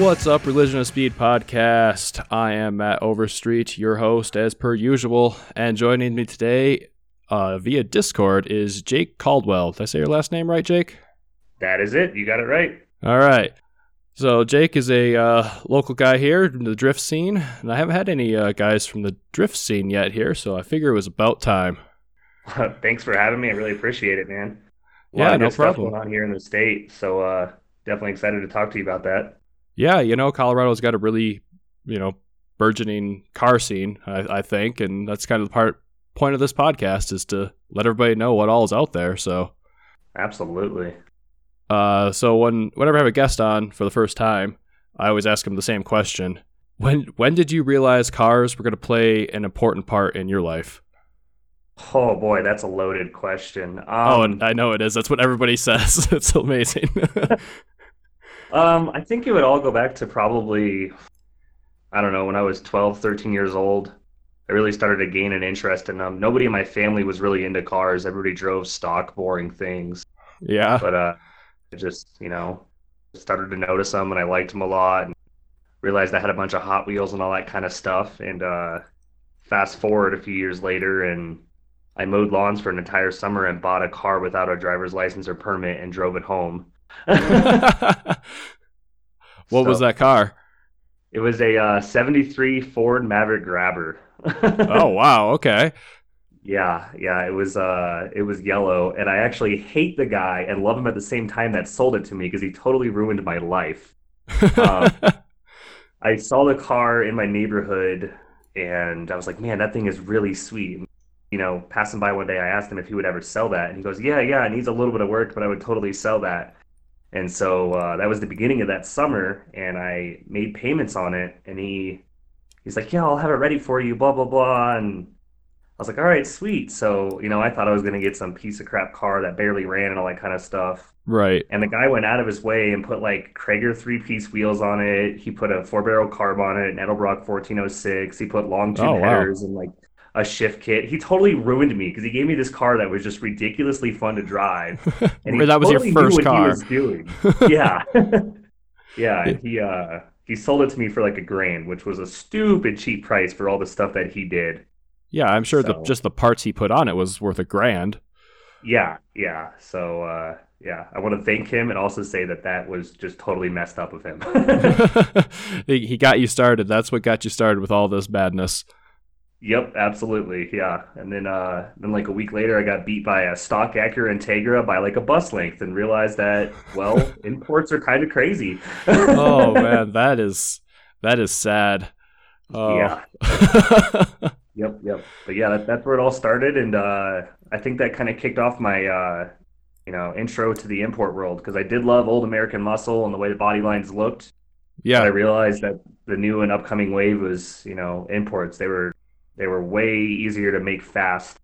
What's up, Religion of Speed podcast? I am Matt Overstreet, your host as per usual, and joining me today uh, via Discord is Jake Caldwell. Did I say your last name right, Jake? That is it. You got it right. All right. So Jake is a uh, local guy here in the drift scene, and I haven't had any uh, guys from the drift scene yet here, so I figure it was about time. Thanks for having me. I really appreciate it, man. A Yeah, no good stuff problem. going on here in the state, so uh, definitely excited to talk to you about that. Yeah, you know, Colorado's got a really, you know, burgeoning car scene, I, I think, and that's kind of the part point of this podcast is to let everybody know what all is out there. So, Absolutely. uh, so when whenever I have a guest on for the first time, I always ask them the same question: When when did you realize cars were going to play an important part in your life? Oh boy, that's a loaded question. Um, oh, and I know it is. That's what everybody says. it's amazing. um, I think it would all go back to probably, I don't know, when I was 12, 13 years old. I really started to gain an interest in them. Nobody in my family was really into cars. Everybody drove stock, boring things. yeah. but uh, I just you know started to notice them and I liked them a lot and realized I had a bunch of Hot Wheels and all that kind of stuff. And uh, fast forward a few years later, and I mowed lawns for an entire summer and bought a car without a driver's license or permit and drove it home. what was that car? It was a uh, '73 Ford Maverick Grabber. Oh wow. Okay. Yeah, yeah, it was uh it was yellow and I actually hate the guy and love him at the same time that sold it to me because he totally ruined my life. Um, I saw the car in my neighborhood and I was like, man, that thing is really sweet. You know, passing by one day, I asked him if he would ever sell that. And he goes, yeah, yeah, it needs a little bit of work, but I would totally sell that. And so uh, that was the beginning of that summer. And I made payments on it. And he, he's like, yeah, I'll have it ready for you, blah, blah, blah. And I was like, all right, sweet. So, you know, I thought I was going to get some piece of crap car that barely ran and all that kind of stuff. right. And the guy went out of his way and put like Cragar three piece wheels on it. He put a four barrel carb on it, an Edelbrock 1406. He put long tube Oh, wow. headers and like a shift kit. He totally ruined me because he gave me this car that was just ridiculously fun to drive. And that was your totally first car. he was doing. Yeah. Yeah. He uh he sold it to me for like a grand, which was a stupid cheap price for all the stuff that he did. Yeah, I'm sure the just the parts he put on it was worth a grand. Yeah, yeah. So uh yeah, I want to thank him and also say that that was just totally messed up of him. he he got you started. That's what got you started with all this badness. Yep, absolutely. Yeah. And then uh then like a week later I got beat by a stock Acura Integra by like a bus length and realized that well, imports are kind of crazy. oh man, that is that is sad. Oh. Yeah. Yep, yep. But yeah, that, that's where it all started and uh I think that kind of kicked off my uh you know, intro to the import world because I did love old American muscle and the way the body lines looked. But I realized that the new and upcoming wave was, you know, imports. They were they were way easier to make fast,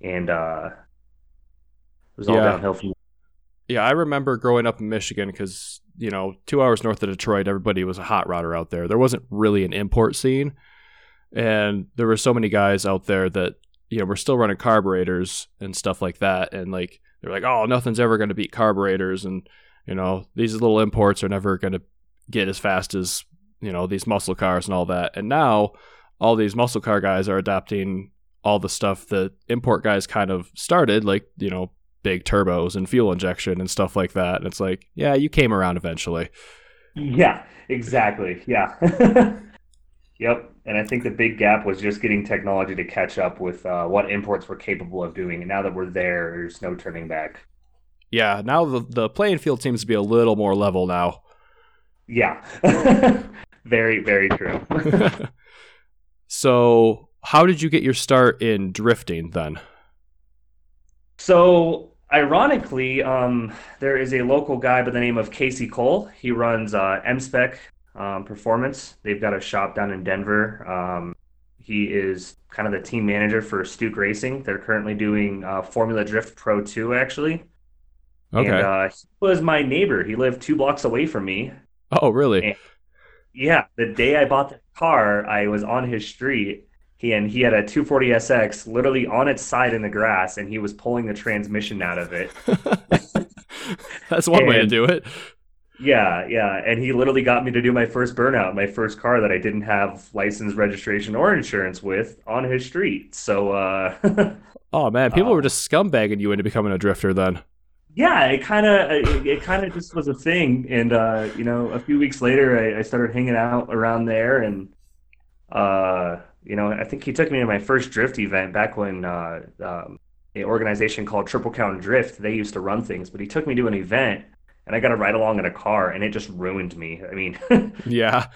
and uh, it was all Yeah. downhill from. yeah. I remember growing up in Michigan because you know two hours north of Detroit, everybody was a hot rodder out there. There wasn't really an import scene, and there were so many guys out there that you know were still running carburetors and stuff like that, and like they're like, oh, nothing's ever going to beat carburetors, and you know these little imports are never going to get as fast as you know these muscle cars and all that. And now all these muscle car guys are adopting all the stuff that import guys kind of started, like you know big turbos and fuel injection and stuff like that. And it's like, yeah, you came around eventually. Yeah, exactly. Yeah. Yep. And I think the big gap was just getting technology to catch up with uh, what imports were capable of doing. And now that we're there, there's no turning back. Yeah, now the the playing field seems to be a little more level now. Yeah. Very, very true. so, how did you get your start in drifting then? So, ironically, um, there is a local guy by the name of Casey Cole. He runs uh, MSpec um, Performance. They've got a shop down in Denver. Um, he is kind of the team manager for Stuke Racing. They're currently doing uh, Formula Drift Pro 2, actually. Okay. And uh, he was my neighbor. He lived two blocks away from me. oh, really? Yeah, the day I bought the car, I was on his street. He and he had a 240 SX literally on its side in the grass, and he was pulling the transmission out of it. That's one way to do it. Yeah, yeah. And he literally got me to do my first burnout, my first car that I didn't have license, registration, or insurance with on his street. So, uh, Oh man, people uh, were just scumbagging you into becoming a drifter then. Yeah, it kind of, it, it kind of just was a thing. And, uh, you know, a few weeks later, I, I started hanging out around there. And, uh, you know, I think he took me to my first drift event back when, uh, um, an organization called Triple Count Drift, they used to run things, but he took me to an event and I got to ride along in a car and it just ruined me. I mean, Yeah,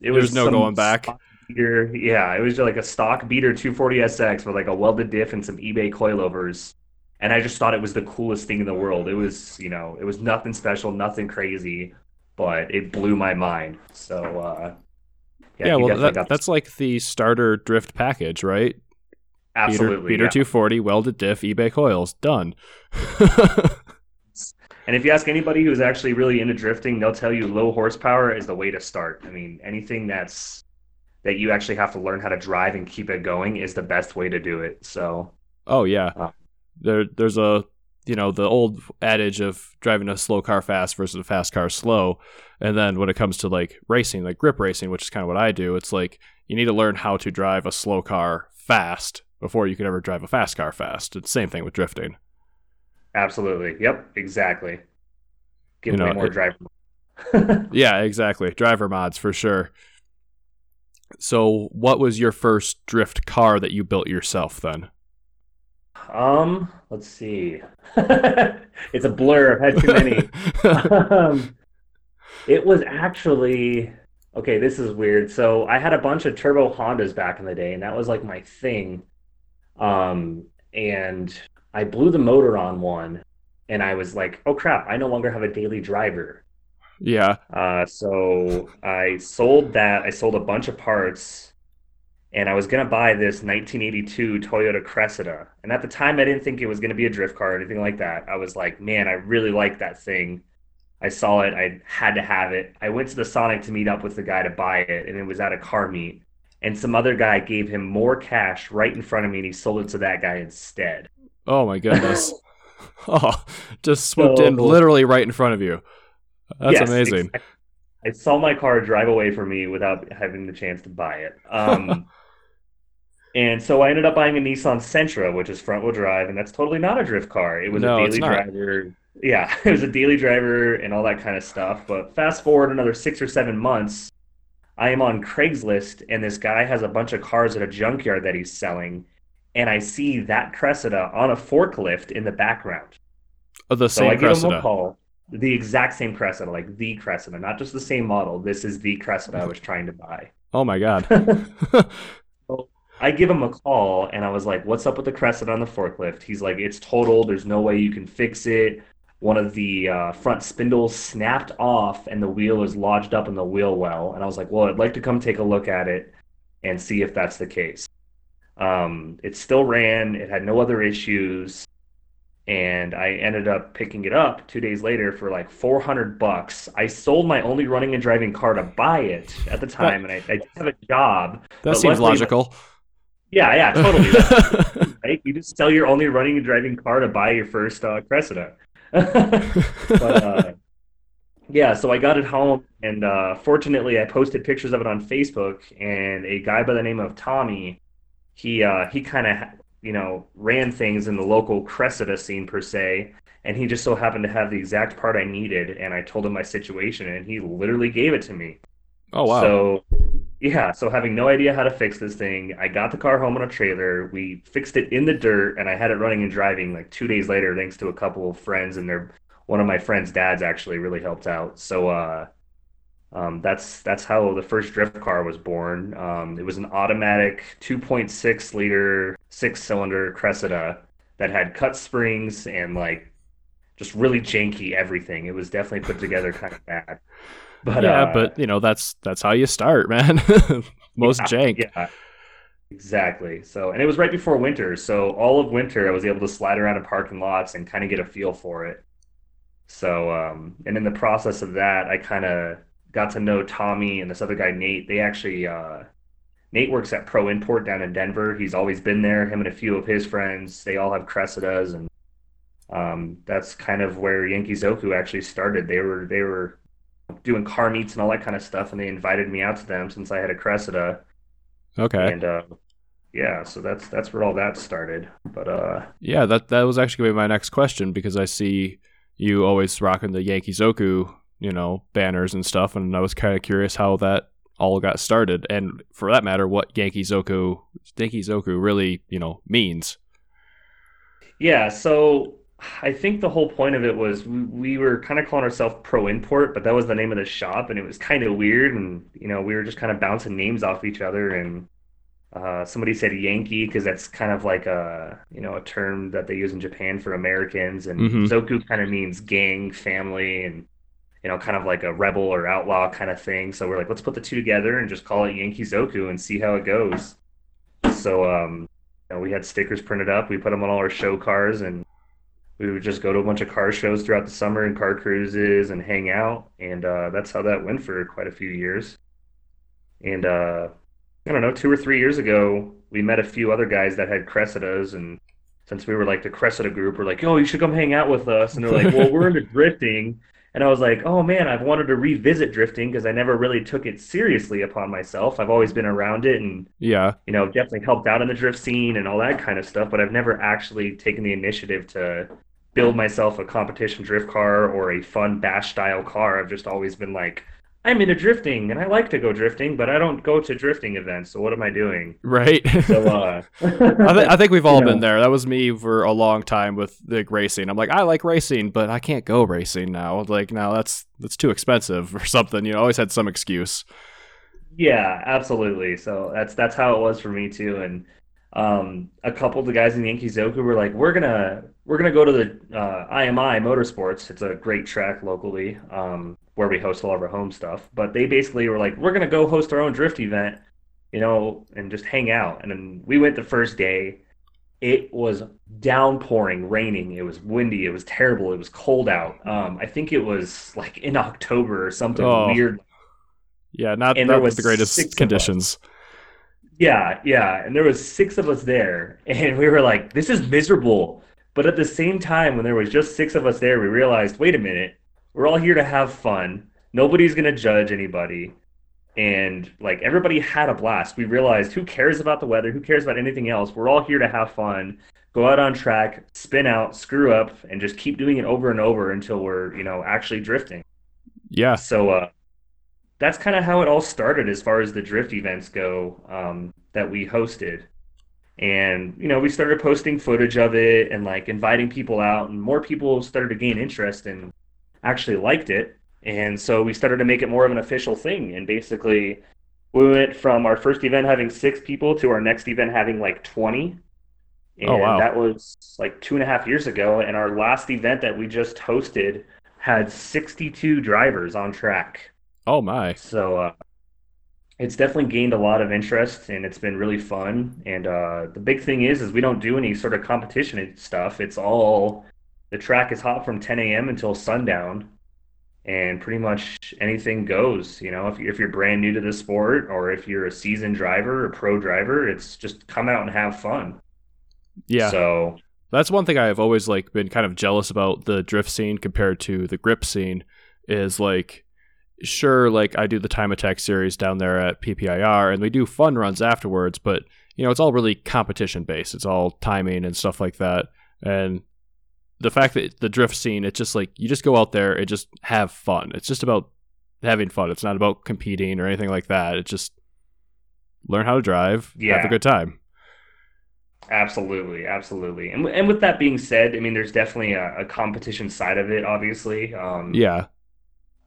it there's was no going back. beater. Yeah, it was just like a stock beater 240SX with like a welded diff and some eBay coilovers. And I just thought it was the coolest thing in the world. It was, you know, it was nothing special, nothing crazy, but it blew my mind. So, uh, yeah, Yeah, well that, that's like the starter drift package, right? Absolutely. beater yeah. 240, welded diff, eBay coils, done. And if you ask anybody who's actually really into drifting, they'll tell you low horsepower is the way to start. I mean, anything that's that you actually have to learn how to drive and keep it going is the best way to do it. So, oh yeah, Uh. There there's a you know the old adage of driving a slow car fast versus a fast car slow, and then when it comes to like racing, like grip racing, which is kind of what I do, it's like you need to learn how to drive a slow car fast before you can ever drive a fast car fast. It's the same thing with drifting. absolutely. Yep, exactly. Get You know, way more it- driver. Yeah, exactly. Driver mods for sure. So, what was your first drift car that you built yourself then? Um, let's see. It's a blur. I've had too many. Um, it was actually okay. This is weird. So I had a bunch of turbo Hondas back in the day, and that was like my thing. Um, and I blew the motor on one, and I was like, "Oh crap! I no longer have a daily driver." yeah. Uh, so I sold that. I sold a bunch of parts, and I was gonna buy this 1982 Toyota Cressida. And at the time, I didn't think it was gonna be a drift car or anything like that. I was like, man, I really like that thing. I saw it. I had to have it. I went to the Sonic to meet up with the guy to buy it, and it was at a car meet. And some other guy gave him more cash right in front of me, and he sold it to that guy instead. Oh my goodness. oh, just swooped in literally right in front of you. That's Yes, amazing. exact- I saw my car drive away from me without having the chance to buy it. Um, and so I ended up buying a Nissan Sentra, which is front wheel drive, and that's totally not a drift car. It was No, a daily driver. Yeah, it was a daily driver and all that kind of stuff. But fast forward another six or seven months, I am on Craigslist, and this guy has a bunch of cars at a junkyard that he's selling, and I see that Cressida on a forklift in the background. Oh, the So I same give him a call. The exact same Cressida, like the Cressida, not just the same model. This is the Cressida I was trying to buy. Oh my god. I give him a call and I was like, "What's up with the Cressida on the forklift?" He's like, "It's total. There's no way you can fix it. One of the uh, front spindles snapped off and the wheel is lodged up in the wheel well." And I was like, "Well, I'd like to come take a look at it and see if that's the case." Um, it still ran. It had no other issues. And I ended up picking it up two days later for like 400 bucks. I sold my only running and driving car to buy it at the time, and I, I did have a job. that seems luckily- logical. Yeah, yeah, totally. Right? You just sell your only running and driving car to buy your first uh, Cressida. but uh, yeah, so I got it home, and uh, fortunately, I posted pictures of it on Facebook, and a guy by the name of Tommy, he uh, he kind of you know ran things in the local Cressida scene per se, and he just so happened to have the exact part I needed, and I told him my situation, and he literally gave it to me. Oh wow. So, yeah, so having no idea how to fix this thing, I got the car home on a trailer. We fixed it in the dirt, and I had it running and driving like two days later, thanks to a couple of friends and their one of my friends' dads actually really helped out. So, uh, um, that's that's how the first drift car was born. Um, it was an automatic 2.6 liter six cylinder Cressida that had cut springs and like just really janky everything. It was definitely put together kind of bad. But yeah, uh, but you know that's that's how you start, man. Most yeah, jank. Yeah, exactly. So, and it was right before winter, so all of winter I was able to slide around in parking lots and kind of get a feel for it. So, um, and in the process of that, I kind of got to know Tommy and this other guy, Nate. They actually, uh, Nate works at Pro Import down in Denver. He's always been there. Him and a few of his friends, they all have Cressidas, and Um, that's kind of where Yankee Zoku actually started. They were they were doing car meets and all that kind of stuff, and they invited me out to them since I had a Cressida. Okay. And uh, yeah, so that's that's where all that started. But uh, yeah, that that was actually gonna be my next question because I see you always rocking the Yankee Zoku, you know, banners and stuff, and I was kind of curious how that all got started, and for that matter, what Yankee Zoku Yankee Zoku really, you know, means. Yeah, so I think the whole point of it was we, we were kind of calling ourselves Pro Import, but that was the name of the shop, and it was kind of weird, and you know, we were just kind of bouncing names off each other, and uh, somebody said Yankee because that's kind of like a you know a term that they use in Japan for Americans, and Mhm. Zoku kind of means gang, family, and you know kind of like a rebel or outlaw kind of thing. So we're like, let's put the two together and just call it Yankee Zoku and see how it goes. So um, you know, we had stickers printed up, we put them on all our show cars, and we would just go to a bunch of car shows throughout the summer and car cruises and hang out, and uh, that's how that went for quite a few years. And uh, I don't know, two or three years ago, we met a few other guys that had Cressidas, and since we were like the Cressida group, we're like, "Oh, you should come hang out with us." And they're like, "Well, we're into drifting." And I was like, "Oh man, I've wanted to revisit drifting because I never really took it seriously upon myself. I've always been around it and, Yeah, you know, definitely helped out in the drift scene and all that kind of stuff, but I've never actually taken the initiative to build myself a competition drift car or a fun bash style car. I've just always been like, I'm into drifting and I like to go drifting, but I don't go to drifting events. So what am I doing? right. So uh I, th- I think we've all been know. there. That was me for a long time with the racing. I'm like, I like racing, but I can't go racing now. Like, now that's that's too expensive or something. You know, always had some excuse. Yeah, absolutely. So that's that's how it was for me too. And um, a couple of the guys in Yankee Zoku were like, "We're gonna we're gonna go to the uh, IMI Motorsports. It's a great track locally um, where we host all of our home stuff." But they basically were like, "We're gonna go host our own drift event, you know, and just hang out." And then we went the first day. It was downpouring, raining. It was windy. It was terrible. It was cold out. Um, I think it was like in October or something Oh. weird Yeah, not And not was the greatest conditions. Yeah, yeah, and there was six of us there, and we were like, "This is miserable." But at the same time, when there was just six of us there, we realized, wait a minute, we're all here to have fun. Nobody's gonna judge anybody, and like everybody had a blast. We realized, who cares about the weather? Who cares about anything else? We're all here to have fun, go out on track, spin out, screw up, and just keep doing it over and over until we're, you know, actually drifting. Yeah, So uh, that's kind of how it all started as far as the drift events go um, that we hosted. And, you know, we started posting footage of it and like inviting people out, and more people started to gain interest and actually liked it. And so we started to make it more of an official thing. And basically, we went from our first event having six people to our next event having like 20. And Oh, wow. that was like two and a half years ago. And our last event that we just hosted had 62 drivers on track. Oh my. So uh, it's definitely gained a lot of interest and it's been really fun. And uh, the big thing is, is we don't do any sort of competition stuff. It's all the track is hot from 10 a.m. until sundown, and pretty much anything goes. You know, if if you're brand new to the sport or if you're a seasoned driver or pro driver, it's just come out and have fun. Yeah. So That's one thing I've always like been kind of jealous about the drift scene compared to the grip scene is like sure like I do the time attack series down there at PPIR and we do fun runs afterwards but you know it's all really competition based it's all timing and stuff like that and the fact that the drift scene it's just like you just go out there and just have fun it's just about having fun it's not about competing or anything like that it's just learn how to drive have a good time Absolutely, absolutely. And and with that being said, I mean, there's definitely a, a competition side of it, obviously. Um, yeah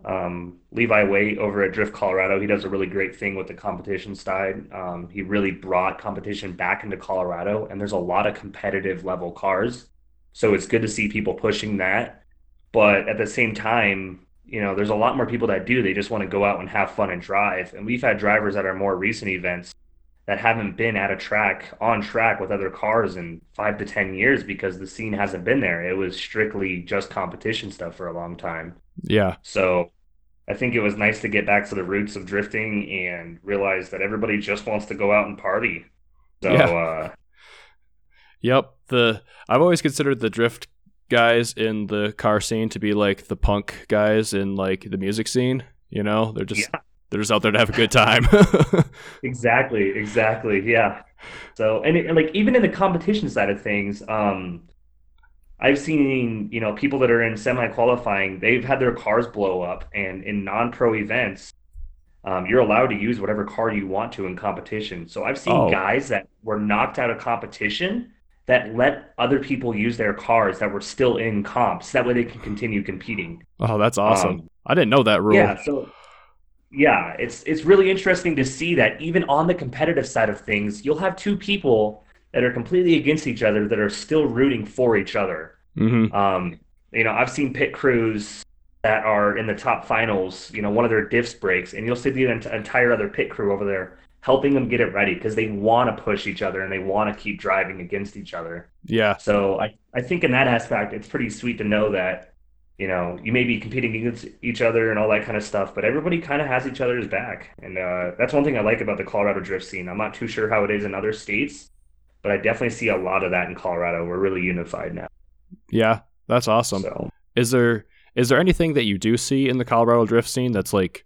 um, Levi Waite over at Drift Colorado, he does a really great thing with the competition side. Um, he really brought competition back into Colorado, and there's a lot of competitive level cars. So it's good to see people pushing that. But at the same time, you know, there's a lot more people that do. They just want to go out and have fun and drive. And we've had drivers at our more recent events that haven't been at a track on track with other cars in five to 10 years because the scene hasn't been there. It was strictly just competition stuff for a long time. yeah So I think it was nice to get back to the roots of drifting and realize that everybody just wants to go out and party. So Yeah. uh, Yep. The I've always considered the drift guys in the car scene to be like the punk guys in like the music scene. You know, they're just Yeah. they're just out there to have a good time. Exactly, exactly. Yeah. So, and, it, and like even in the competition side of things, um, I've seen, you know, people that are in semi-qualifying, they've had their cars blow up, and in non-pro events, um, you're allowed to use whatever car you want to in competition. So I've seen Oh. guys that were knocked out of competition that let other people use their cars that were still in comps. That way they can continue competing. oh, that's awesome. Um, I didn't know that rule. Yeah, so yeah, it's it's really interesting to see that even on the competitive side of things, you'll have two people that are completely against each other that are still rooting for each other. hmm Um, you know, I've seen pit crews that are in the top finals, you know, one of their diffs breaks, and you'll see the ent- entire other pit crew over there helping them get it ready because they want to push each other and they want to keep driving against each other. Yeah. So I, I think in that aspect, it's pretty sweet to know that, you know, you may be competing against each other and all that kind of stuff, but everybody kind of has each other's back. And uh, that's one thing I like about the Colorado drift scene. I'm not too sure how it is in other states, but I definitely see a lot of that in Colorado. We're really unified now. Yeah. That's awesome. So Is there is there anything that you do see in the Colorado drift scene that's like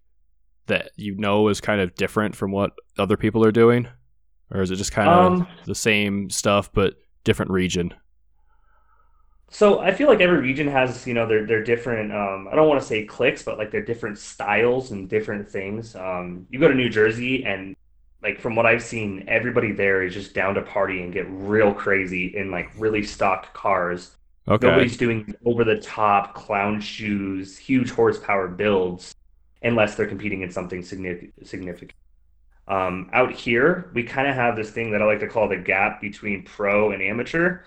that you know is kind of different from what other people are doing, or is it just kind of Um, the same stuff but different region? So I feel like every region has, you know, their their different um I don't want to say clicks, but like their different styles and different things. Um you go to New Jersey and like from what I've seen, everybody there is just down to party and get real crazy in like really stocked cars. Okay. Nobody's doing over the top clown shoes, huge horsepower builds unless they're competing in something significant. Um, out here, we kind of have this thing that I like to call the gap between pro and amateur.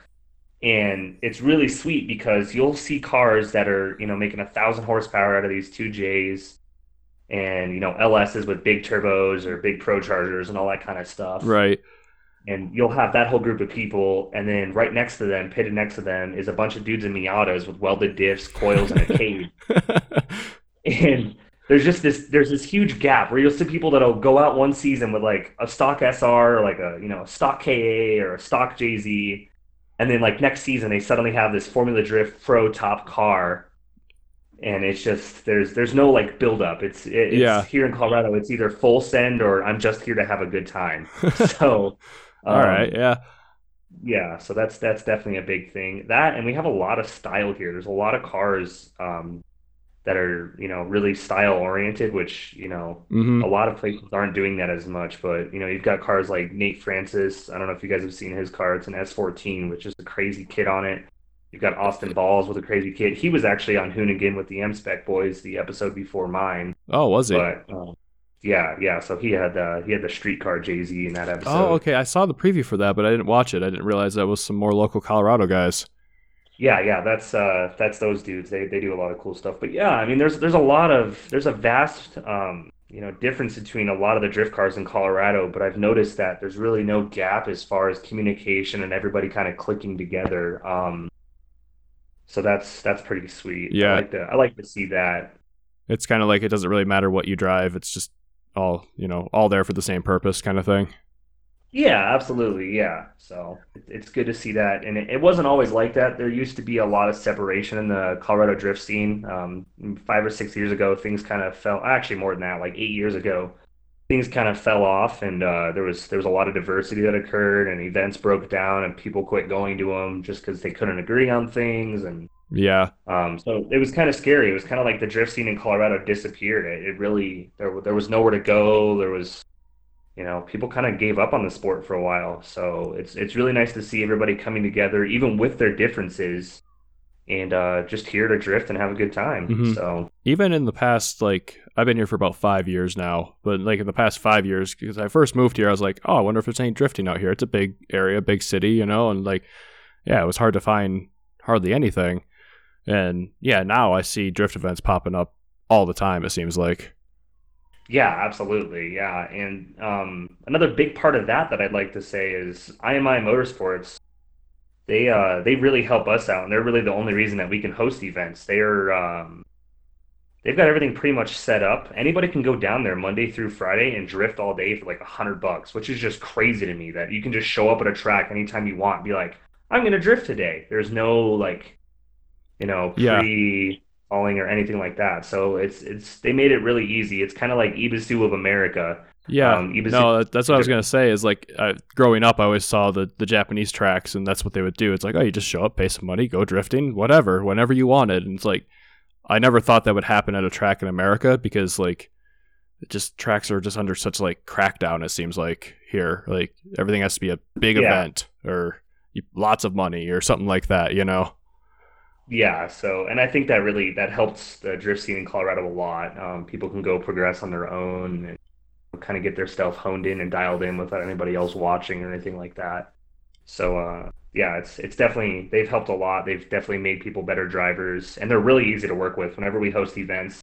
And it's really sweet because you'll see cars that are, you know, making a thousand horsepower out of these two J's and, you know, LSs with big turbos or big pro chargers and all that kind of stuff. Right. And you'll have that whole group of people, and then right next to them, pitted next to them, is a bunch of dudes in Miatas with welded diffs, coils, and a cage. And there's just this there's this huge gap where you'll see people that'll go out one season with like a stock SR or like a you know a stock KA or a stock JZ, and then like next season they suddenly have this Formula Drift Pro top car, and it's just there's there's no like build up. It's it, it's Yeah. here in Colorado. It's either full send or I'm just here to have a good time. So. All um, right. Yeah. yeah, so that's that's definitely a big thing. That and we have a lot of style here. There's a lot of cars um, that are, you know, really style oriented, which, you know, hmm a lot of places aren't doing that as much. But, you know, you've got cars like Nate Francis. I don't know if you guys have seen his car. It's an S14, which is a crazy kit on it. You've got Austin Balls with a crazy kit. He was actually on Hoonigan with the M Spec boys the episode before mine. Oh, was he? But um, yeah, yeah. So he had uh, he had the streetcar JZ in that episode. Oh, okay. I saw the preview for that, but I didn't watch it. I didn't realize that was some more local Colorado guys. Yeah, yeah, that's uh that's those dudes. They they do a lot of cool stuff. But yeah, I mean there's there's a lot of there's a vast um you know difference between a lot of the drift cars in Colorado, but I've noticed that there's really no gap as far as communication and everybody kind of clicking together. Um so that's that's pretty sweet. Yeah. I like to I like to see that. It's kind of like it doesn't really matter what you drive. It's just all you know, all there for the same purpose, kind of thing. Yeah, absolutely. Yeah. So it- it's good to see that. And it, it wasn't always like that. There used to be a lot of separation in the Colorado drift scene. Um, five or six years ago, things kind of fell, actually more than that, like eight years ago, things kind of fell off and uh, there was there was a lot of diversity that occurred and events broke down and people quit going to them just because they couldn't agree on things and Yeah. um, so it was kind of scary. It was kind of like the drift scene in Colorado disappeared. It, it really there there was nowhere to go. There was, you know, people kind of gave up on the sport for a while. So it's it's really nice to see everybody coming together, even with their differences, and uh, just here to drift and have a good time. Mhm. So Even in the past, like I've been here for about five years now, but like in the past five years, because I first moved here, I was like, oh, I wonder if there's any drifting out here. It's a big area, big city, you know, and like, yeah, it was hard to find hardly anything. And yeah, now I see drift events popping up all the time. It seems like. Yeah, absolutely. Yeah. And um, another big part of that that I'd like to say is IMI Motorsports. They uh they really help us out, and they're really the only reason that we can host events. They are um they've got everything pretty much set up. Anybody can go down there Monday through Friday and drift all day for like a hundred bucks, which is just crazy to me that you can just show up at a track anytime you want and be like, I'm gonna drift today. There's no like you know, Yeah. Pre falling or anything like that. So it's it's they made it really easy. It's kind of like Ebisu of America. Yeah. Um, Ebisu no, that's what I was gonna say. Is like uh, growing up, I always saw the the Japanese tracks, and that's what they would do. It's like, oh, you just show up, pay some money, go drifting, whatever, whenever you wanted. And it's like, I never thought that would happen at a track in America because like, just tracks are just under such like crackdown. It seems like here, like everything has to be a big Yeah. event or lots of money or something like that. You know? Yeah, so and I think that really that helps the drift scene in Colorado a lot. Um, people can go progress on their own and kind of get their stuff honed in and dialed in without anybody else watching or anything like that. So uh, yeah, it's it's definitely they've helped a lot. They've definitely made people better drivers, and they're really easy to work with. Whenever we host events,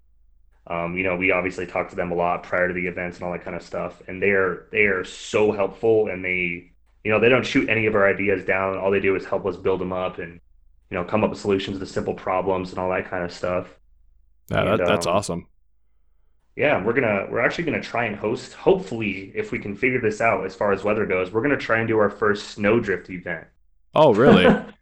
um, you know, we obviously talk to them a lot prior to the events and all that kind of stuff, and they are they are so helpful, and they you know they don't shoot any of our ideas down. All they do is help us build them up and you know come up with solutions to simple problems and all that kind of stuff. Yeah, And, that, that's um, awesome. Yeah, we're gonna we're actually gonna try and host. Hopefully, if we can figure this out as far as weather goes, we're gonna try and do our first snowdrift event. Oh, really?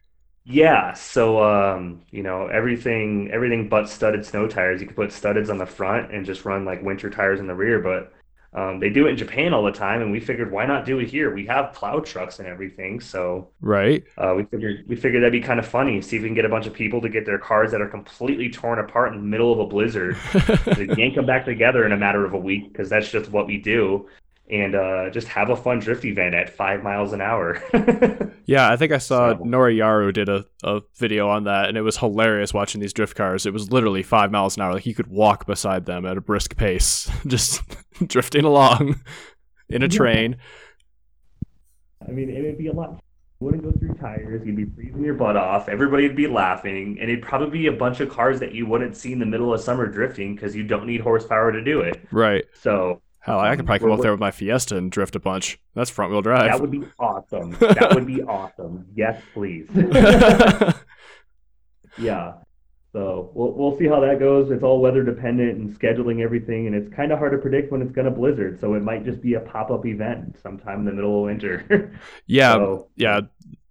Yeah, so um, you know, everything everything but studded snow tires. You could put studdeds on the front and just run like winter tires in the rear, but um, they do it in Japan all the time, and we figured why not do it here? We have plow trucks and everything, so right? uh, we figured we figured that'd be kind of funny. See if we can get a bunch of people to get their cars that are completely torn apart in the middle of a blizzard to yank them back together in a matter of a week because that's just what we do, and uh, just have a fun drift event at five miles an hour. Yeah, I think I saw So- Noriyaro did a, a video on that, and it was hilarious watching these drift cars. It was literally five miles an hour. Like you could walk beside them at a brisk pace, just drifting along in a train. I mean, it'd be a lot. You wouldn't go through tires. You'd be freezing your butt off. Everybody'd be laughing, and it'd probably be a bunch of cars that you wouldn't see in the middle of summer drifting because you don't need horsepower to do it. Right. So Hell, I could Um, probably come up there with my Fiesta and drift a bunch. That's front wheel drive. that would be awesome. That would be awesome. Yes, please. Yeah. So we'll we'll see how that goes. It's all weather dependent and scheduling everything, and it's kind of hard to predict when it's going to blizzard. So it might just be a pop-up event sometime in the middle of winter. yeah, So, yeah.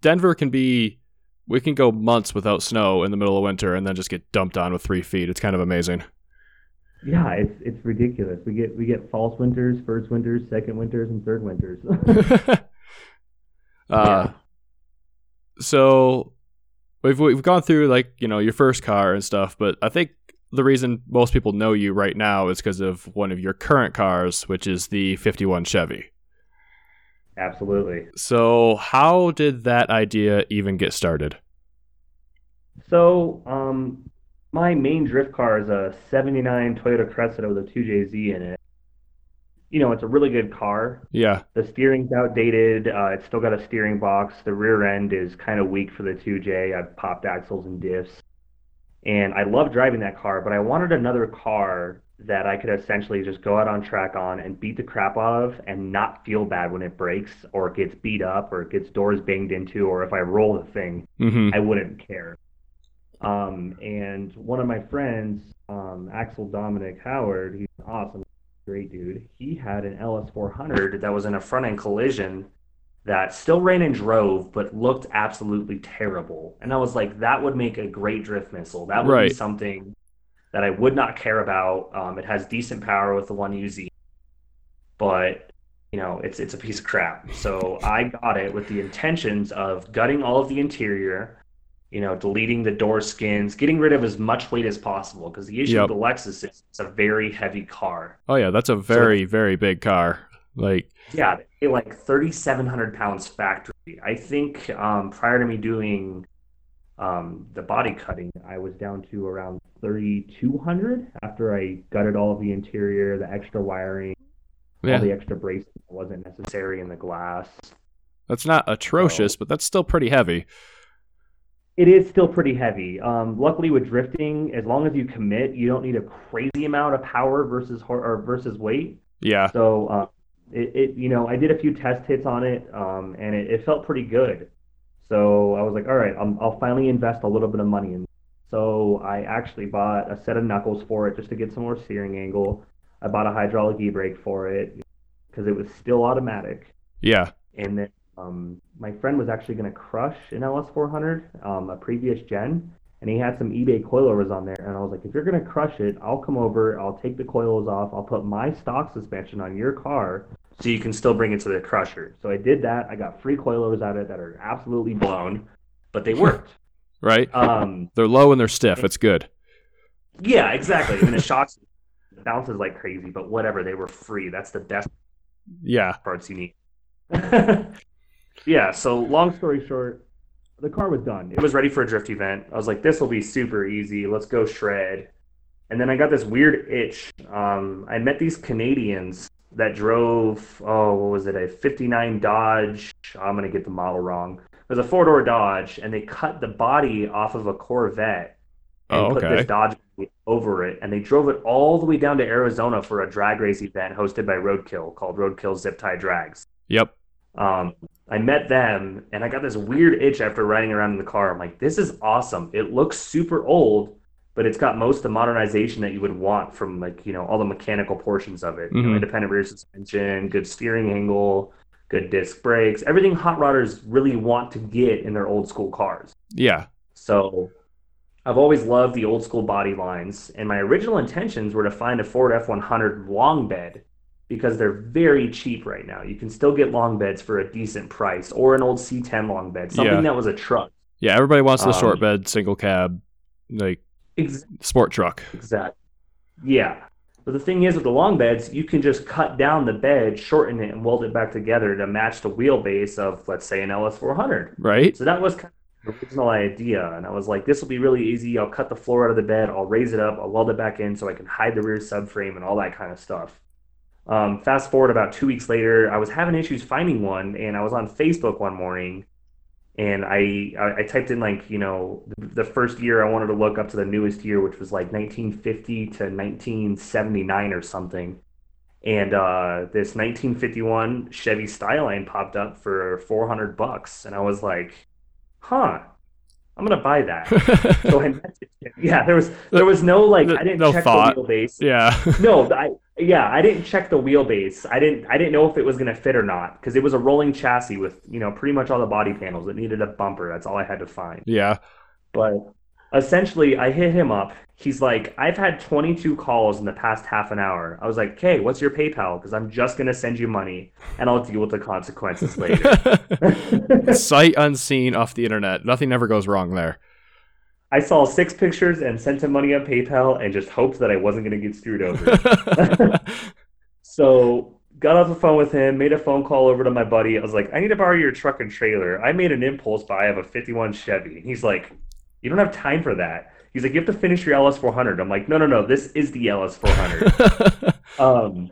Denver can be. We can go months without snow in the middle of winter, and then just get dumped on with three feet. It's kind of amazing. Yeah, it's it's ridiculous. We get we get false winters, first winters, second winters, and third winters. uh, so we've we've gone through like you know your first car and stuff, but I think the reason most people know you right now is because of one of your current cars, which is the '51 Chevy. Absolutely. So how did that idea even get started? So, um, my main drift car is a 79 Toyota Cressida with a 2JZ in it. You know, it's a really good car. Yeah, The steering's outdated. Uh, it's still got a steering box. The rear end is kind of weak for the 2J. I've popped axles and diffs. And I love driving that car, but I wanted another car that I could essentially just go out on track on and beat the crap out of and not feel bad when it breaks or it gets beat up or it gets doors banged into or if I roll the thing. hmm I wouldn't care. Um, and one of my friends, um, Axel Dominic Howard, he's an awesome, great dude. He had an LS400 that was in a front end collision that still ran and drove, but looked absolutely terrible. And I was like, that would make a great drift missile. That would be something that I would not care about. Um, it has decent power with the one UZ, but you know, it's it's a piece of crap. So I got it with the intentions of gutting all of the interior, you know, deleting the door skins, getting rid of as much weight as possible. Because the issue Yep. with the Lexus is it's a very heavy car. Oh yeah, that's a very very big car. Like Yeah, they like 3,700 pounds factory. I think um, prior to me doing um, the body cutting, I was down to around 3,200 after I gutted all of the interior, the extra wiring, all yeah, the extra bracing that wasn't necessary in the glass. that's not atrocious, but that's still pretty heavy. It is still pretty heavy. Um, luckily, with drifting, as long as you commit, you don't need a crazy amount of power versus or versus weight. Yeah, So, uh, it, it you know, I did a few test hits on it, um, and it, it felt pretty good. So I was like, all right, I'm, I'll finally invest a little bit of money in. So I actually bought a set of knuckles for it just to get some more steering angle. I bought a hydraulic e-brake for it because it was still automatic. yeah, And then um, my friend was actually going to crush an LS400, um, a previous gen, and he had some eBay coilovers on there. And I was like, if you're gonna crush it, I'll come over. I'll take the coils off. I'll put my stock suspension on your car, so you can still bring it to the crusher. So I did that. I got free coilovers out of it that are absolutely blown, but they worked. right? Um, They're low and they're stiff. It's good. yeah, exactly. I mean, it shocks, bounces like crazy, but whatever. They were free. That's the best Yeah. parts you need. yeah, so long story short, the car was done. It was ready for a drift event. I was like, this will be super easy. Let's go shred. And then I got this weird itch. Um, I met these Canadians that drove, oh, what was it, a 59 Dodge. I'm going to get the model wrong. It was a four door Dodge, and they cut the body off of a Corvette and Oh, put this Dodge over it, and they drove it all the way down to Arizona for a drag race event hosted by Roadkill called Roadkill Zip Tie Drags. Yep. Um, I met them, and I got this weird itch after riding around in the car. I'm like, this is awesome. It looks super old, but it's got most of the modernization that you would want from like you know all the mechanical portions of it. You know, Mhm. independent rear suspension, good steering angle, good disc brakes, everything hot rodders really want to get in their old school cars. Yeah. So I've always loved the old school body lines, and my original intentions were to find a Ford F100 long bed because they're very cheap right now. You can still get long beds for a decent price, or an old C10 long bed, something Yeah. that was a truck. Yeah. Everybody wants the Um, short bed, single cab, like Ex- sport truck. exactly. Yeah. But the thing is, with the long beds, you can just cut down the bed, shorten it, and weld it back together to match the wheelbase of, let's say, an LS400. Right? So that was kind of the original idea. And I was like, this will be really easy. I'll cut the floor out of the bed, I'll raise it up, I'll weld it back in so I can hide the rear subframe and all that kind of stuff. Um, fast forward about two weeks later, I was having issues finding one, and I was on Facebook one morning, and I I, I typed in like you know the, the first year I wanted to look up to the newest year, which was like 1950 to 1979 or something, and uh, this 1951 Chevy Styleline popped up for 400 bucks, and I was like, huh, I'm gonna buy that. So I messaged him. Yeah, there was there was no like I didn't No check thought. the wheelbase. yeah. No, I yeah, I didn't check the wheelbase. I didn't I didn't know if it was gonna fit or not because it was a rolling chassis with you know pretty much all the body panels. It needed a bumper. That's all I had to find. yeah. But essentially, I hit him up. He's like, I've had 22 calls in the past half an hour. I was like, okay, what's your PayPal? Because I'm just gonna send you money and I'll deal with the consequences later. Sight unseen off the internet. Nothing ever goes wrong there. I saw six pictures and sent him money on PayPal and just hoped that I wasn't gonna get screwed over. So got off the phone with him, made a phone call over to my buddy. I was like, I need to borrow your truck and trailer. I made an impulse buy of a 51 Chevy. And he's like, You don't have time for that. He's like, You have to finish your LS400. I'm like, No, no, no. This is the LS400. um,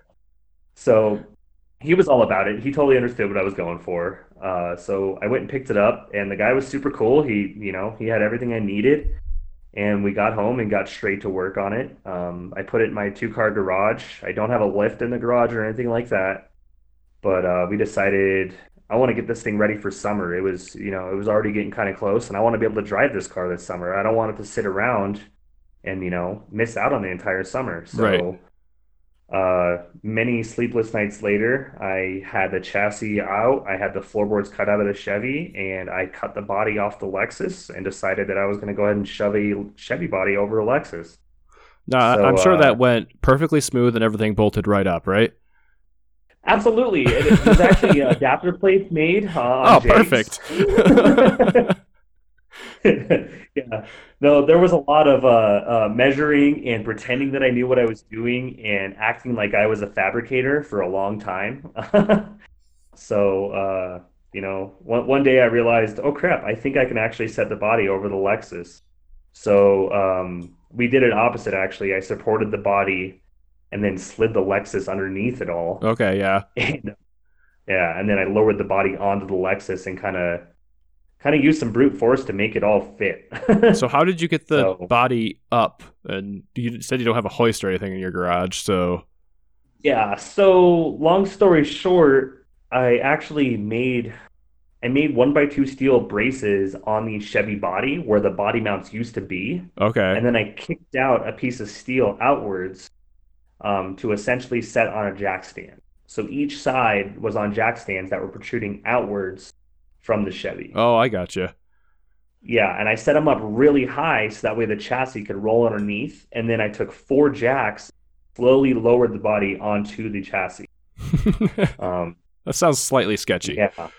so he was all about it. He totally understood what I was going for. Uh, so I went and picked it up, and the guy was super cool. He, you know, he had everything I needed. And we got home and got straight to work on it. Um, I put it in my two car garage. I don't have a lift in the garage or anything like that. But uh, we decided I want to get this thing ready for summer. It was, you know, it was already getting kind of close, and I want to be able to drive this car this summer. I don't want it to sit around and, you know, miss out on the entire summer. So, Right. uh, many sleepless nights later, I had the chassis out, I had the floorboards cut out of the Chevy, and I cut the body off the Lexus and decided that I was going to go ahead and shove a Chevy body over a Lexus. no, I- So, I'm sure uh, that went perfectly smooth and everything bolted right up, right? Absolutely. It, was actually uh, adapter plates made uh, Oh, perfect. yeah. No, there was a lot of uh, uh, measuring and pretending that I knew what I was doing and acting like I was a fabricator for a long time. So, uh, you know, one, one day I realized, oh crap, I think I can actually set the body over the Lexus. So, um, we did it opposite actually. I supported the body and then slid the Lexus underneath it all. okay, yeah. And, yeah, and then I lowered the body onto the Lexus and kind of kind of used some brute force to make it all fit. So how did you get the So- body up? And you said you don't have a hoist or anything in your garage, so Yeah, so long story short, I actually made I made one by two steel braces on the Chevy body where the body mounts used to be, okay. and then I kicked out a piece of steel outwards um, to essentially set on a jack stand. So each side was on jack stands that were protruding outwards from the Chevy. Oh, I got you. Yeah, and I set them up really high so that way the chassis could roll underneath. And then I took four jacks, slowly lowered the body onto the chassis. Um, that sounds slightly sketchy. Yeah,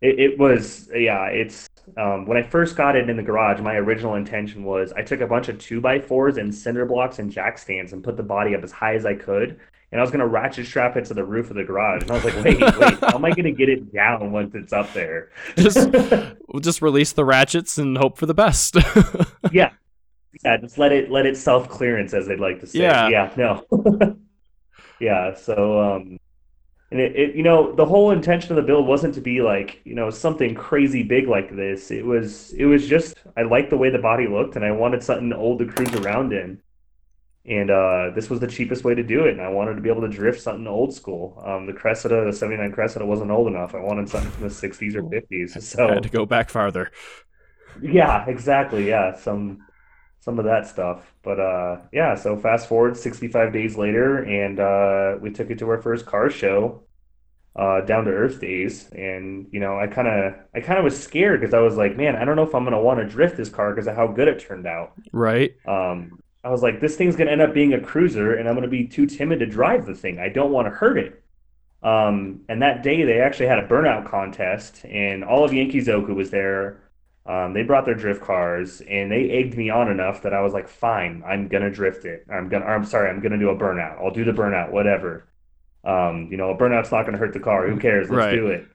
it, it was. Yeah, it's um, when I first got it in the garage. My original intention was I took a bunch of two by fours and cinder blocks and jack stands and put the body up as high as I could. And I was gonna ratchet strap it to the roof of the garage. And I was like, wait, wait, how am I gonna get it down once it's up there? just, we'll just release the ratchets and hope for the best. yeah, yeah, just let it let it self clearance, as they'd like to say. Yeah. yeah, no, yeah. So, um, and it, it, you know, the whole intention of the build wasn't to be like, you know, something crazy big like this. It was, it was just I liked the way the body looked, and I wanted something old to cruise around in. And uh, this was the cheapest way to do it, and I wanted to be able to drift something old school. Um, the Cressida, the '79 Cressida, wasn't old enough. I wanted something from the '60s or '50s. So I had to go back farther. yeah, exactly. Yeah, some some of that stuff. But uh, yeah, so fast forward 65 days later, and uh, we took it to our first car show, uh, Down to Earth Days, and you know, I kind of I kind of was scared because I was like, man, I don't know if I'm gonna want to drift this car because of how good it turned out. Right. Um, I was like, this thing's gonna end up being a cruiser, and I'm gonna be too timid to drive the thing. I don't want to hurt it. Um, and that day they actually had a burnout contest, and all of Yankeezoku was there. Um, they brought their drift cars, and they egged me on enough that I was like, fine, I'm gonna drift it. I'm gonna, I'm sorry, I'm gonna do a burnout. I'll do the burnout, whatever. Um, you know, a burnout's not gonna hurt the car. Who cares? Let's Right. do it.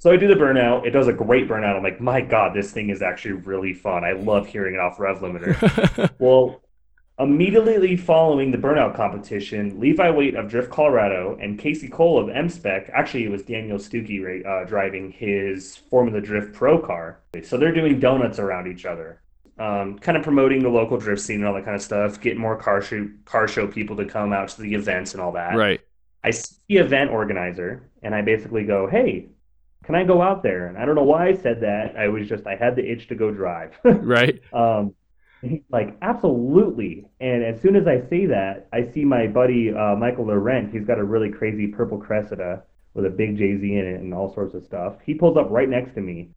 So I do the burnout. It does a great burnout. I'm like, my God, this thing is actually really fun. I love hearing it off rev limiter. Well, immediately following the burnout competition, Levi Waite of Drift Colorado and Casey Cole of M Spec, actually it was Daniel Stuckey uh, driving his Formula Drift Pro car. So they're doing donuts around each other, um, kind of promoting the local drift scene and all that kind of stuff, getting more car show car show people to come out to the events and all that. right. I see the event organizer and I basically go, "Hey, can I go out there?" And I don't know why I said that. I was just I had the itch to go drive. Right. Um, like, absolutely. And as soon as I say that, I see my buddy uh, Michael Laurent. He's got a really crazy purple Cressida with a big JZ in it and all sorts of stuff. He pulls up right next to me.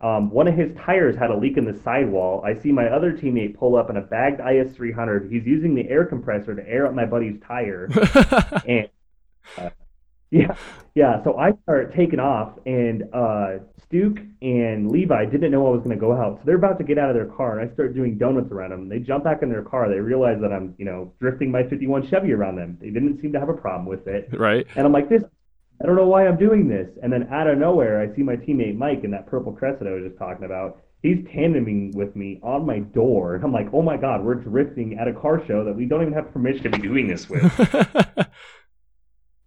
Um, one of his tires had a leak in the sidewall. I see my other teammate pull up in a bagged IS 300. He's using the air compressor to air up my buddy's tire. and uh, yeah, yeah. So I start taking off, and uh, Stuke and Levi didn't know I was going to go out, so they're about to get out of their car, and I start doing donuts around them. They jump back in their car. They realize that I'm, you know, drifting my 51 Chevy around them. They didn't seem to have a problem with it, right. and I'm like, this. I don't know why I'm doing this. And then out of nowhere, I see my teammate Mike in that purple Cressida I was just talking about. He's tandeming with me on my door, and I'm like, oh my god, we're drifting at a car show that we don't even have permission to be doing this with.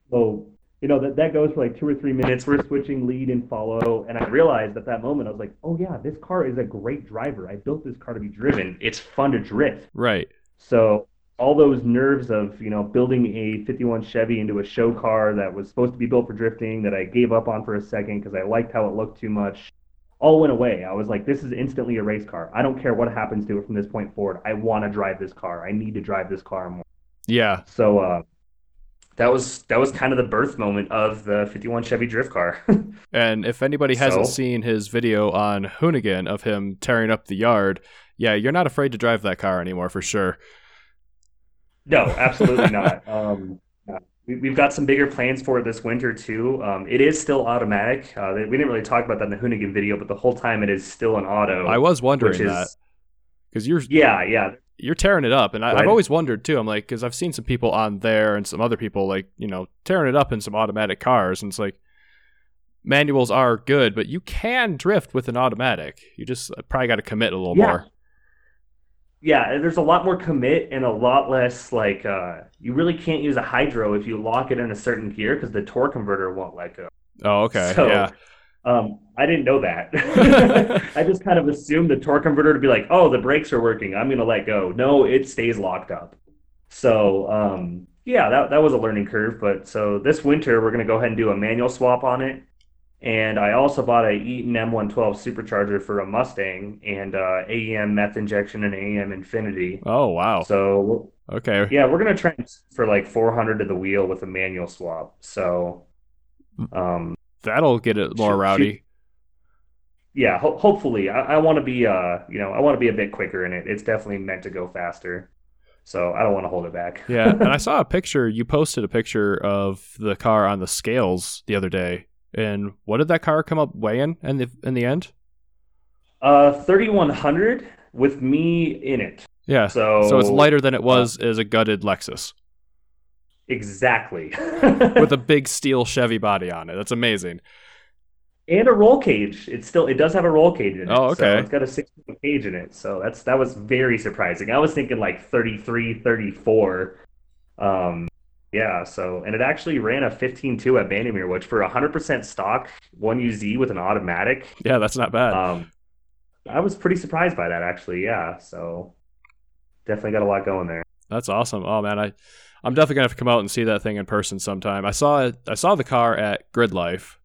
So, you know, that, that goes for like two or three minutes. We're switching lead and follow. And I realized at that moment, I was like, oh, yeah, this car is a great driver. I built this car to be driven. It's fun to drift. right. So, all those nerves of, you know, building a 51 Chevy into a show car that was supposed to be built for drifting that I gave up on for a second because I liked how it looked too much, all went away. I was like, this is instantly a race car. I don't care what happens to it from this point forward. I want to drive this car. I need to drive this car more. Yeah. So uh, that was that was kind of the birth moment of the 51 Chevy drift car. And if anybody hasn't So? seen his video on Hoonigan of him tearing up the yard, yeah, you're not afraid to drive that car anymore for sure. no, absolutely not. Um, we, we've got some bigger plans for it this winter too. Um, it is still automatic. Uh, we didn't really talk about that in the Hoonigan video, but the whole time it is still an auto. I was wondering that because you're yeah, yeah, you're tearing it up, and I, I've ahead. always wondered too. I'm like, because I've seen some people on there and some other people like you know tearing it up in some automatic cars, and it's like manuals are good, but you can drift with an automatic. You just uh, probably got to commit a little Yeah. more. yeah. There's a lot more commit and a lot less like uh, you really can't use a hydro if you lock it in a certain gear because the torque converter won't let go. Oh, okay, So, yeah, Um, I didn't know that. I just kind of assumed the torque converter to be like, oh, the brakes are working. I'm going to let go. No, it stays locked up. So, um, yeah, that, that was a learning curve. But so this winter, we're going to go ahead and do a manual swap on it. And I also bought a Eaton M112 supercharger for a Mustang and uh, AEM meth injection and AEM Infinity. Oh, wow. So, Okay, yeah, we're going to try for like 400 to the wheel with a manual swap. So, um, that'll get it more Shoot, rowdy. yeah, ho hopefully, I, I want to be uh, you know, I want to be a bit quicker in it. It's definitely meant to go faster, so I don't want to hold it back. Yeah, and I saw a picture. You posted a picture of the car on the scales the other day. And what did that car come up weighing in the in the end? Uh, 3100 with me in it. Yeah. So So it's lighter than it was as a gutted Lexus exactly. with a big steel Chevy body on it. That's amazing. and a roll cage. It still it does have a roll cage in it. Oh, So okay. it's got a 16 cage in it. So that's that was very surprising. I was thinking like 33, 34. Um yeah, so and it actually ran a 15.2 at Bandimere, which for 100% stock, 1UZ with an automatic, Yeah, that's not bad. um I was pretty surprised by that actually. Yeah, so definitely got a lot going there. That's awesome. Oh man, I I'm definitely gonna have to come out and see that thing in person sometime. I saw it. I saw the car at Grid Life,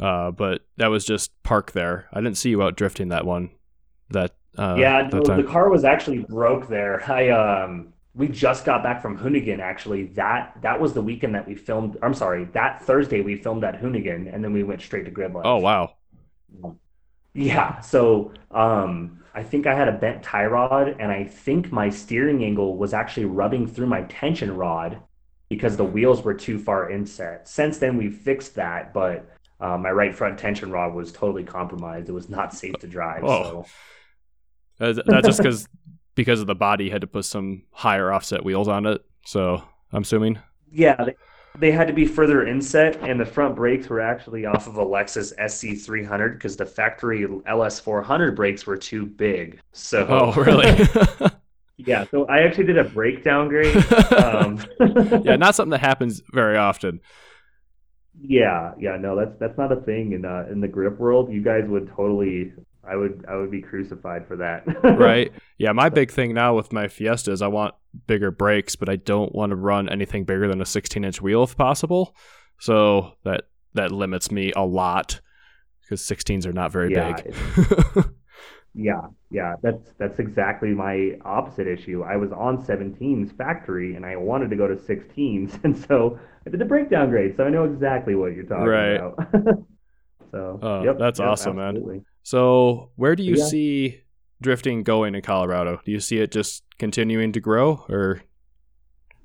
uh, but that was just parked there. I didn't see you out drifting that one. That uh, Yeah, that no, the car was actually broke there. I um we just got back from Hoonigan actually. That that was the weekend that we filmed. I'm sorry, that Thursday we filmed at Hoonigan and then we went straight to Grid Life. Oh wow. Yeah, so um I think I had a bent tie rod and I think my steering angle was actually rubbing through my tension rod because the wheels were too far inset. Since then we fixed that, but uh, my right front tension rod was totally compromised. It was not safe to drive. Oh. So That's that's just because because of the body had to put some higher offset wheels on it. So I'm assuming. Yeah, they, they had to be further inset, and the front brakes were actually off of a Lexus SC300 because the factory LS400 brakes were too big. So, Oh really? yeah, so I actually did a brake downgrade. Um, yeah, not something that happens very often. yeah, yeah, no, that's that's not a thing in uh, in the grip world. You guys would totally, I would, I would be crucified for that. right? Yeah, my big thing now with my Fiesta is I want bigger brakes, but I don't want to run anything bigger than a 16 inch wheel if possible. So that that limits me a lot because 16s are not very Yeah, big. Yeah, yeah, that's that's exactly my opposite issue. I was on 17s factory and I wanted to go to 16s, and so I did the brake downgrade, so I know exactly what you're talking about. Right. about. So, Oh, yep, that's yep, awesome, man. So where do you Yeah. see drifting going in Colorado? Do you see it just continuing to grow, or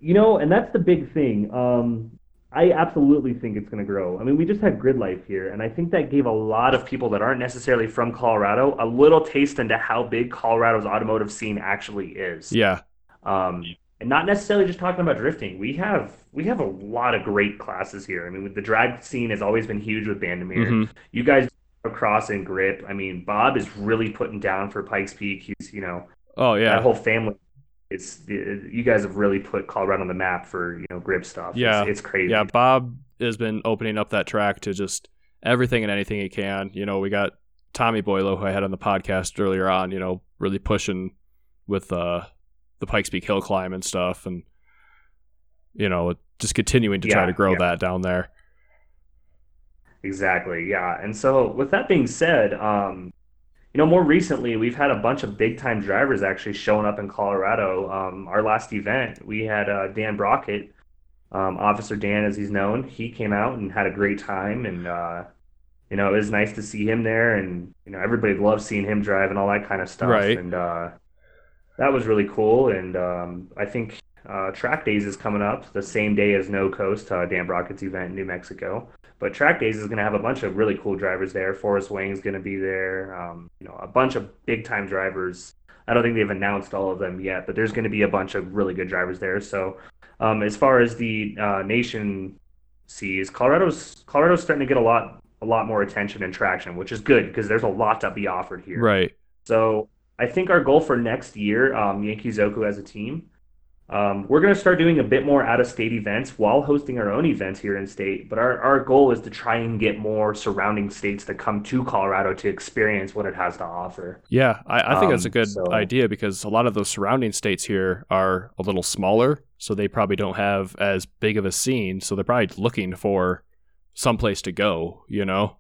You know, and that's the big thing. Um, I absolutely think it's going to grow. I mean, we just had Grid Life here, and I think that gave a lot of people that aren't necessarily from Colorado a little taste into how big Colorado's automotive scene actually is. yeah, Um, and not necessarily just talking about drifting. We have we have a lot of great classes here. I mean, the drag scene has always been huge with Bandimere. Mhm. You guys across in grip. I mean, Bob is really putting down for Pikes Peak. He's you know oh yeah, that yeah, whole family. It's you guys have really put Colorado on the map for you know grip stuff. Yeah. it's, crazy. yeah. Bob has been opening up that track to just everything and anything he can. You know, we got Tommy Boylo, who I had on the podcast earlier on. You know, really pushing with uh, the Pikes Peak hill climb and stuff, and you know, just continuing to try to grow yeah. that down there. Exactly, yeah. And so with that being said, um, you know, more recently we've had a bunch of big time drivers actually showing up in Colorado. Um, our last event, we had uh, Dan Brockett, um, Officer Dan as he's known. He came out and had a great time, and uh, you know, it was nice to see him there, and you know, everybody loves seeing him drive and all that kind of stuff. Right. And uh, that was really cool. And um, I think uh, Track Days is coming up the same day as No Coast, uh, Dan Brockett's event in New Mexico. But Track Days is going to have a bunch of really cool drivers there. Forrest Wang's going to be there. Um, you know, a bunch of big time drivers. I don't think they've announced all of them yet, but there's going to be a bunch of really good drivers there. So, um, as far as the uh, nation sees, Colorado's Colorado's starting to get a lot a lot more attention and traction, which is good because there's a lot to be offered here. Right. So I think our goal for next year, um, Yankee Zoku as a team, um, we're going to start doing a bit more out of state events while hosting our own events here in state. But our, our goal is to try and get more surrounding states to come to Colorado to experience what it has to offer. Yeah, I, I think that's a Um, good so- idea because a lot of those surrounding states here are a little smaller, so they probably don't have as big of a scene. So they're probably looking for someplace to go. You know?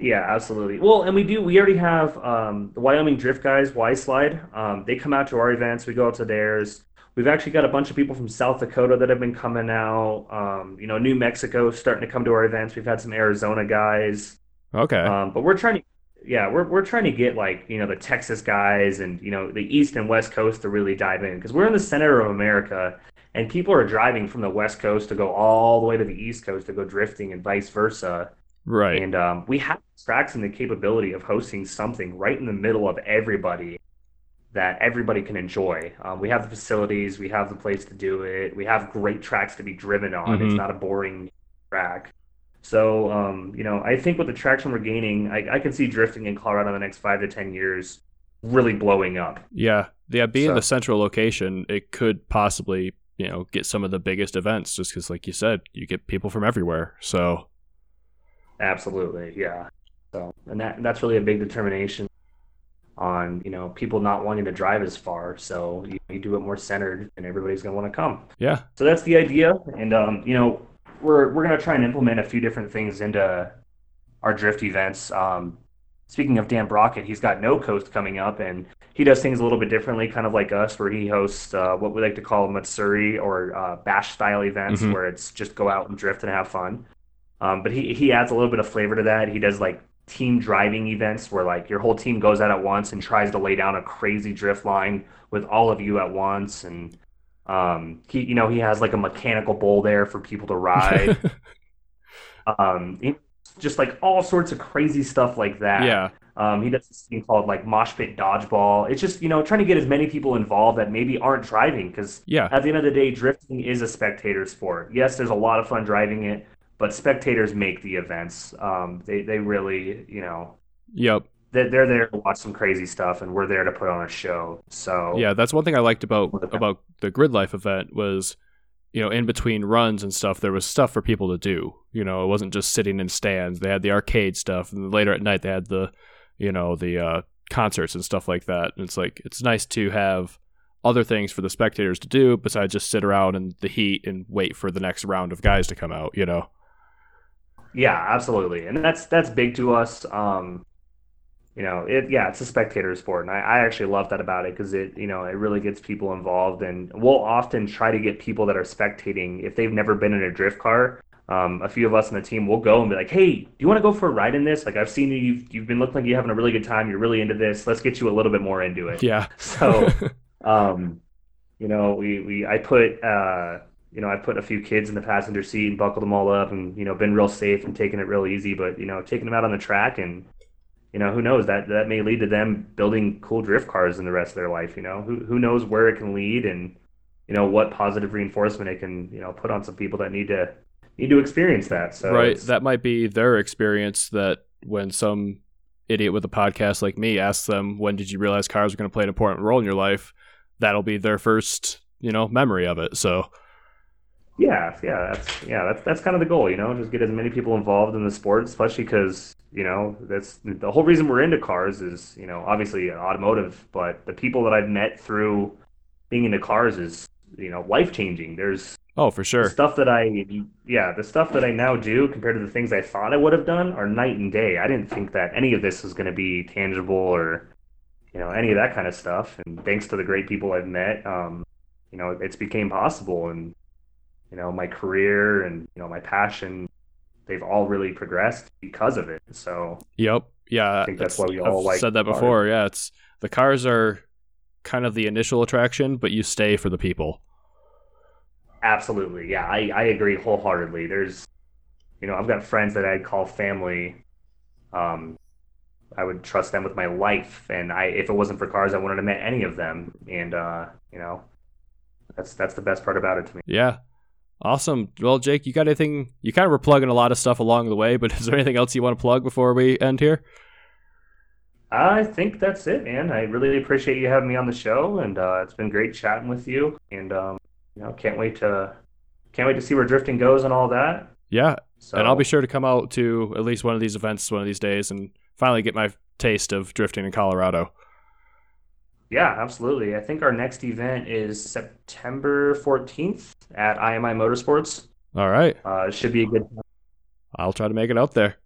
Yeah, absolutely. Well, and we do. We already have um, the Wyoming Drift guys, Y Slide. Um, they come out to our events. We go out to theirs. We've actually got a bunch of people from South Dakota that have been coming out. Um, you know, New Mexico starting to come to our events. We've had some Arizona guys. Okay. Um, but we're trying to yeah, we're we're trying to get like you know the Texas guys and you know the East and West Coast to really dive in because we're in the center of America and people are driving from the West Coast to go all the way to the East Coast to go drifting and vice versa. Right. And um, we have tracks and the capability of hosting something right in the middle of everybody that everybody can enjoy. Um, we have the facilities, we have the place to do it, we have great tracks to be driven on. Mhm. It's not a boring track. So, um, you know, I think with the traction we're gaining, I, I can see drifting in Colorado in the next five to 10 years really blowing up. Yeah. Yeah. Being So- the central location, it could possibly, you know, get some of the biggest events just because, like you said, you get people from everywhere. So, Absolutely, yeah. So, and that that's really a big determination on, you know, people not wanting to drive as far. So you, you do it more centered, and everybody's going to want to come. yeah. So that's the idea, and um, you know, we're we're going to try and implement a few different things into our drift events. Um, speaking of Dan Brockett, he's got No Coast coming up, and he does things a little bit differently, kind of like us, where he hosts uh, what we like to call Matsuri or uh, bash style events, Mhm. where it's just go out and drift and have fun. Um, but he he adds a little bit of flavor to that. He does like team driving events where like your whole team goes out at once and tries to lay down a crazy drift line with all of you at once and um he you know he has like a mechanical bull there for people to ride um he- just like all sorts of crazy stuff like that yeah. um he does this thing called like mosh pit dodgeball it's just you know trying to get as many people involved that maybe aren't driving because Yeah. at the end of the day, drifting is a spectator sport. Yes, there's a lot of fun driving it, but spectators make the events. Um, they they really, you know, Yep. they're, they're there to watch some crazy stuff, and we're there to put on a show. So Yeah, that's one thing I liked about about the Grid Life event was, you know, in between runs and stuff, there was stuff for people to do. You know, it wasn't just sitting in stands. They had the arcade stuff, and then later at night they had the, you know, the uh, concerts and stuff like that. And it's like it's nice to have other things for the spectators to do besides just sit around in the heat and wait for the next round of guys to come out. You know. Yeah, absolutely, and that's that's big to us. Um, you know, it yeah, it's a spectator sport, and I, I actually love that about it because it you know it really gets people involved, and we'll often try to get people that are spectating if they've never been in a drift car. Um, a few of us on the team will go and be like, "Hey, do you want to go for a ride in this? Like, I've seen you. You've, you've been looking like you're having a really good time. You're really into this. Let's get you a little bit more into it." Yeah. So, um, you know, we, we I put uh, you know, I put a few kids in the passenger seat and buckled them all up and, you know, been real safe and taking it real easy, but you know, taking them out on the track and you know, who knows that that may lead to them building cool drift cars in the rest of their life, you know. Who who knows where it can lead and you know what positive reinforcement it can, you know, put on some people that need to need to experience that. So right. That might be their experience that when some idiot with a podcast like me asks them, when did you realize cars were going to play an important role in your life? That'll be their first, you know, memory of it. So, Yeah, yeah, that's yeah, that's that's kind of the goal, you know, just get as many people involved in the sport, especially because, you know, that's the whole reason we're into cars is, you know, obviously automotive, but the people that I've met through being into cars is, you know, life-changing. There's oh, for sure. stuff that I, yeah, the stuff that I now do compared to the things I thought I would have done are night and day. I didn't think that any of this was going to be tangible or, you know, any of that kind of stuff. And thanks to the great people I've met, um, you know, it's became possible. And, you know, my career and, you know, my passion, they've all really progressed because of it. So, Yep. Yeah. I think that's why we all I've like said that before. Yeah. It's the cars are kind of the initial attraction, but you stay for the people. Absolutely. Yeah, I, I agree wholeheartedly. There's, you know, I've got friends that I'd call family. Um, I would trust them with my life, and I, if it wasn't for cars, I wouldn't have met any of them. And uh, you know, that's that's the best part about it to me. Yeah. Awesome. Well, Jake, you got anything? You kind of were plugging a lot of stuff along the way, but is there anything else you want to plug before we end here? I think that's it, man. I really appreciate you having me on the show, and uh, it's been great chatting with you. And um, you know, can't wait to can't wait to see where drifting goes and all that. Yeah. So And I'll be sure to come out to at least one of these events one of these days and finally get my taste of drifting in Colorado. Yeah, absolutely. I think our next event is September 14th at IMI Motorsports. All right. Uh, it should be a good I'll try to make it out there.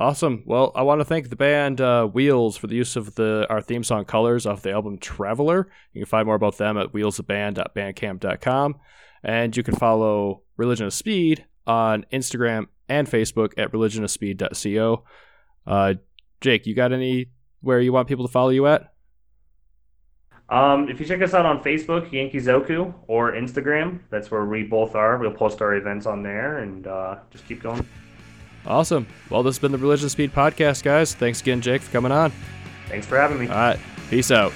Awesome. Well, I want to thank the band uh, Wheels for the use of the our theme song "Colors" off the album "Traveler." You can find more about them at wheelsofband.bandcamp.com, and you can follow Religion of Speed on Instagram and Facebook at religionofspeed.co. Uh, Jake, you got any where you want people to follow you at? Um, if you check us out on Facebook, Yankee Zoku, or Instagram, that's where we both are. We'll post our events on there and uh, just keep going. Awesome. Well, this has been the Religion Speed Podcast, guys. Thanks again, Jake, for coming on. Thanks for having me. All right. Peace out.